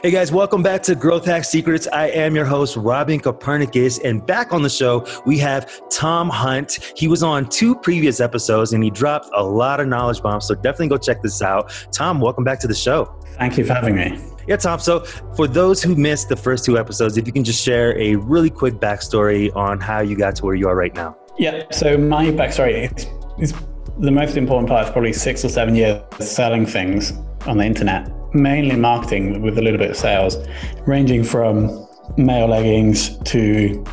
Hey guys, welcome back to Growth Hack Secrets. I am your host, Robin Copernicus, and back on the show, we have Tom Hunt. He was on two previous episodes and he dropped a lot of knowledge bombs, so definitely go check this out. Tom, welcome back to the show. Thank you for having me. Yeah, Tom. So, for those who missed the first two episodes, if you can just share a really quick backstory on how you got to where you are right now. Yeah, so my backstory is, is the most important part is probably six or seven years selling things on the internet mainly marketing with a little bit of sales, ranging from male leggings to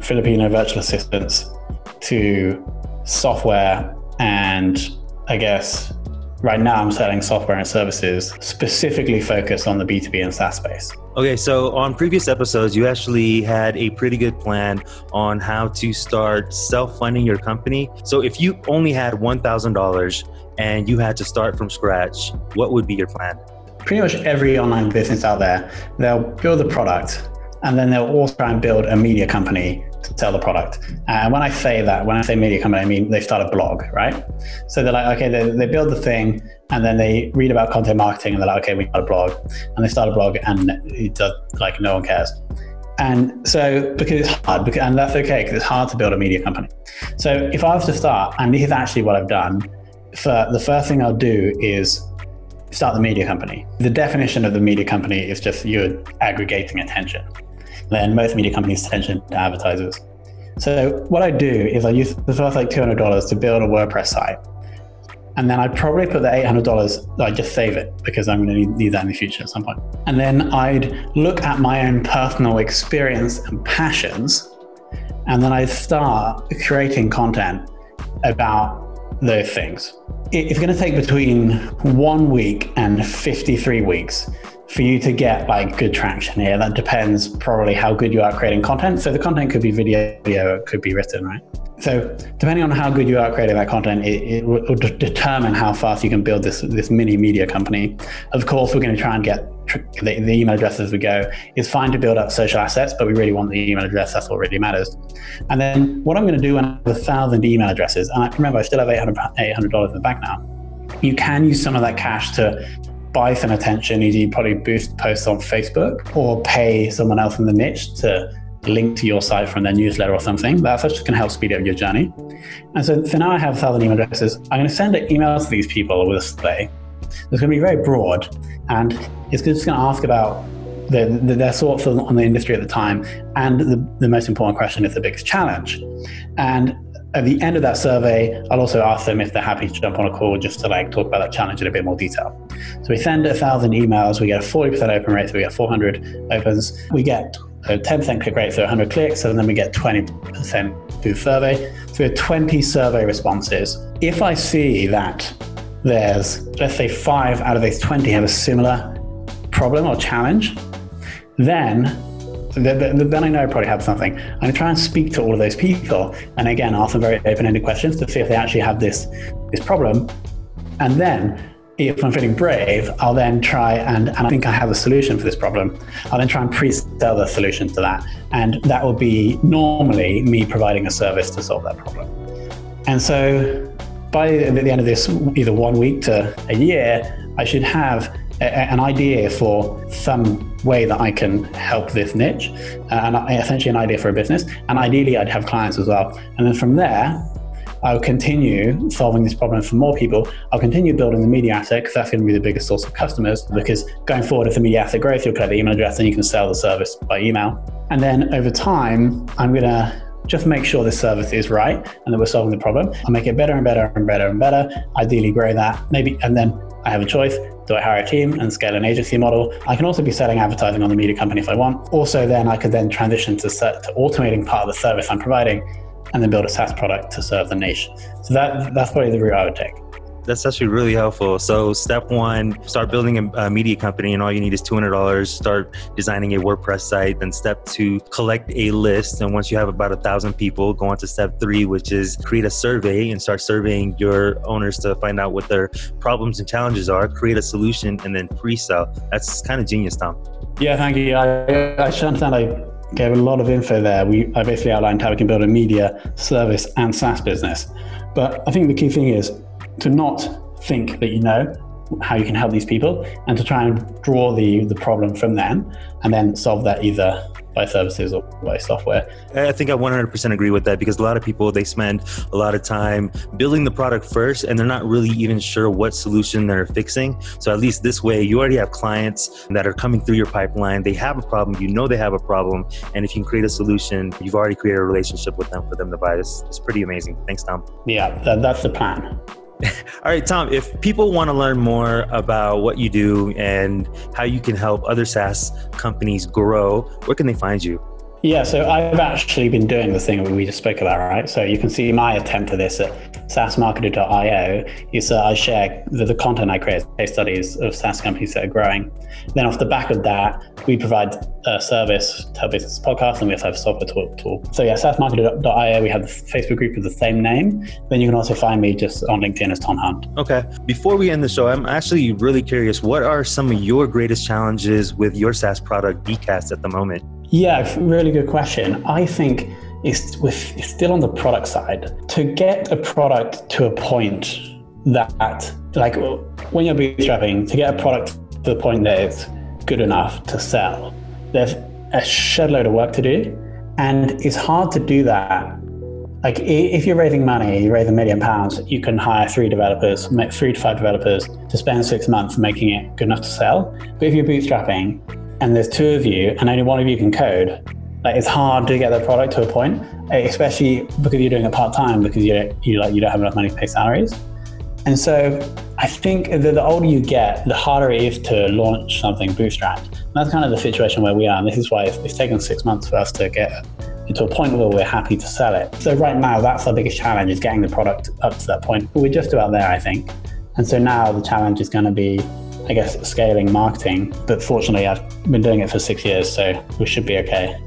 Filipino virtual assistants to software and I guess right now I'm selling software and services specifically focused on the B2B and SaaS space. Okay, so on previous episodes, you actually had a pretty good plan on how to start self funding your company. So if you only had $1,000 and you had to start from scratch, what would be your plan? Pretty much every online business out there, they'll build a product and then they'll also try and build a media company to sell the product. And when I say that, when I say media company, I mean they start a blog, right? So they're like, okay, they, they build the thing and then they read about content marketing and they're like, okay, we got a blog. And they start a blog and it does, like no one cares. And so, because it's hard, because, and that's okay, because it's hard to build a media company. So, if I was to start, and this is actually what I've done, for the first thing I'll do is start the media company. The definition of the media company is just you're aggregating attention. Then most media companies attention to advertisers. So what I do is I use the first like $200 to build a WordPress site. And then I'd probably put the $800, I just save it because I'm going to need that in the future at some point. And then I'd look at my own personal experience and passions. And then I'd start creating content about those things. It's going to take between one week and 53 weeks for you to get like good traction here. That depends probably how good you are creating content. So the content could be video, it could be written, right? So depending on how good you are creating that content, it, it will determine how fast you can build this this mini media company. Of course, we're going to try and get the, the email address as we go. It's fine to build up social assets, but we really want the email address. That's what really matters. And then what I'm going to do when I have a thousand email addresses, and I remember I still have 800 $800 in the bank now. You can use some of that cash to buy some attention. You probably boost posts on Facebook or pay someone else in the niche to link to your site from their newsletter or something. That just can help speed up your journey. And so for now I have 1,000 email addresses. I'm going to send an email to these people with a survey. It's going to be very broad and it's just going to ask about the, the, their thoughts on the industry at the time and the, the most important question is the biggest challenge. And at the end of that survey, I'll also ask them if they're happy to jump on a call just to like talk about that challenge in a bit more detail. So we send a thousand emails, we get a 40% open rate, so we get 400 opens. We get a 10% click rate, so 100 clicks, and then we get 20% through survey. So we have 20 survey responses. If I see that there's, let's say, five out of those 20 have a similar problem or challenge, then then I know I probably have something. To try and speak to all of those people, and again, ask them very open-ended questions to see if they actually have this this problem, and then if I'm feeling brave, I'll then try and, and I think I have a solution for this problem. I'll then try and pre-sell the solution to that. And that will be normally me providing a service to solve that problem. And so by the end of this, either one week to a year, I should have a, an idea for some way that I can help this niche, uh, and essentially an idea for a business. And ideally, I'd have clients as well. And then from there, I'll continue solving this problem for more people. I'll continue building the media asset because that's going to be the biggest source of customers. Because going forward, if the media asset grows, you'll collect the email address and you can sell the service by email. And then over time, I'm going to just make sure the service is right and that we're solving the problem. I'll make it better and better and better and better. Ideally, grow that maybe, and then I have a choice. Do I hire a team and scale an agency model? I can also be selling advertising on the media company if I want. Also, then I could then transition to, to automating part of the service I'm providing and then build a SaaS product to serve the niche. So that that's probably the route I would take. That's actually really helpful. So, step one, start building a, media company, and all you need is $200. Start designing a WordPress site. Then, step two, collect a list. And once you have about a thousand people, go on to step three, which is create a survey and start surveying your owners to find out what their problems and challenges are, create a solution, and then pre sell. That's kind of genius, Tom. Yeah, thank you. I, I should understand. I gave a lot of info there. We I basically outlined how we can build a media service and SaaS business. But I think the key thing is to not think that you know how you can help these people and to try and draw the the problem from them and then solve that either by services or by software. I think I 100% agree with that because a lot of people they spend a lot of time building the product first and they're not really even sure what solution they're fixing. So at least this way you already have clients that are coming through your pipeline. They have a problem, you know they have a problem, and if you can create a solution, you've already created a relationship with them for them to buy this. It's pretty amazing. Thanks, Tom. Yeah, that, that's the plan. All right, Tom, if people want to learn more about what you do and how you can help other SaaS companies grow, where can they find you? Yeah, so I've actually been doing the thing we just spoke about, right? So you can see my attempt at this at SaaSmarketer.io is that I share the, the content I create, case studies of SaaS companies that are growing. Then off the back of that, we provide a service to help business podcast, and we also have software tool. tool. So yeah, SaaSmarketer.io, we have the Facebook group with the same name. Then you can also find me just on LinkedIn as Tom Hunt. Okay. Before we end the show, I'm actually really curious. What are some of your greatest challenges with your SaaS product, DCast, at the moment? Yeah, really good question. I think it's, with, it's still on the product side. To get a product to a point that, like, when you're bootstrapping, to get a product to the point that it's good enough to sell, there's a shed load of work to do. And it's hard to do that. Like, if you're raising money, you raise a million pounds, you can hire three developers, three to five developers to spend six months making it good enough to sell. But if you're bootstrapping, and there's two of you and only one of you can code, like it's hard to get the product to a point, eh, especially because you're doing it part time because you you like you don't have enough money to pay salaries. And so I think that the older you get, the harder it is to launch something bootstrapped. And that's kind of the situation where we are. And this is why it's, it's taken six months for us to get to a point where we're happy to sell it. So right now, that's our biggest challenge is getting the product up to that point. But we're just about there, I think. And so now the challenge is going to be I guess, scaling marketing. But fortunately, I've been doing it for six years, so we should be okay.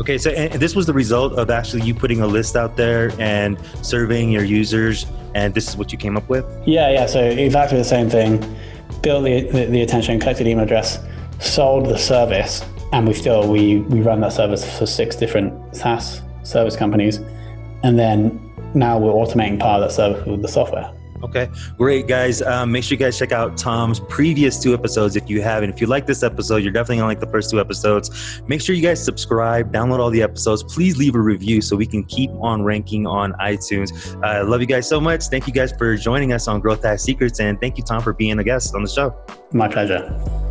Okay, so eh, this was the result of actually you putting a list out there and surveying your users, and this is what you came up with? Yeah, yeah. So exactly the same thing. Built the, the, the attention, collected email address, sold the service, and we still we we run that service for six different SaaS service companies, and then now we're automating part of that service with the software. Okay, great, guys. Um, make sure you guys check out Tom's previous two episodes if you haven't. If you like this episode, you're definitely gonna like the first two episodes. Make sure you guys subscribe, download all the episodes. Please leave a review so we can keep on ranking on iTunes. I uh, love you guys so much. Thank you guys for joining us on Growth Hack Secrets, and thank you, Tom, for being a guest on the show. My pleasure.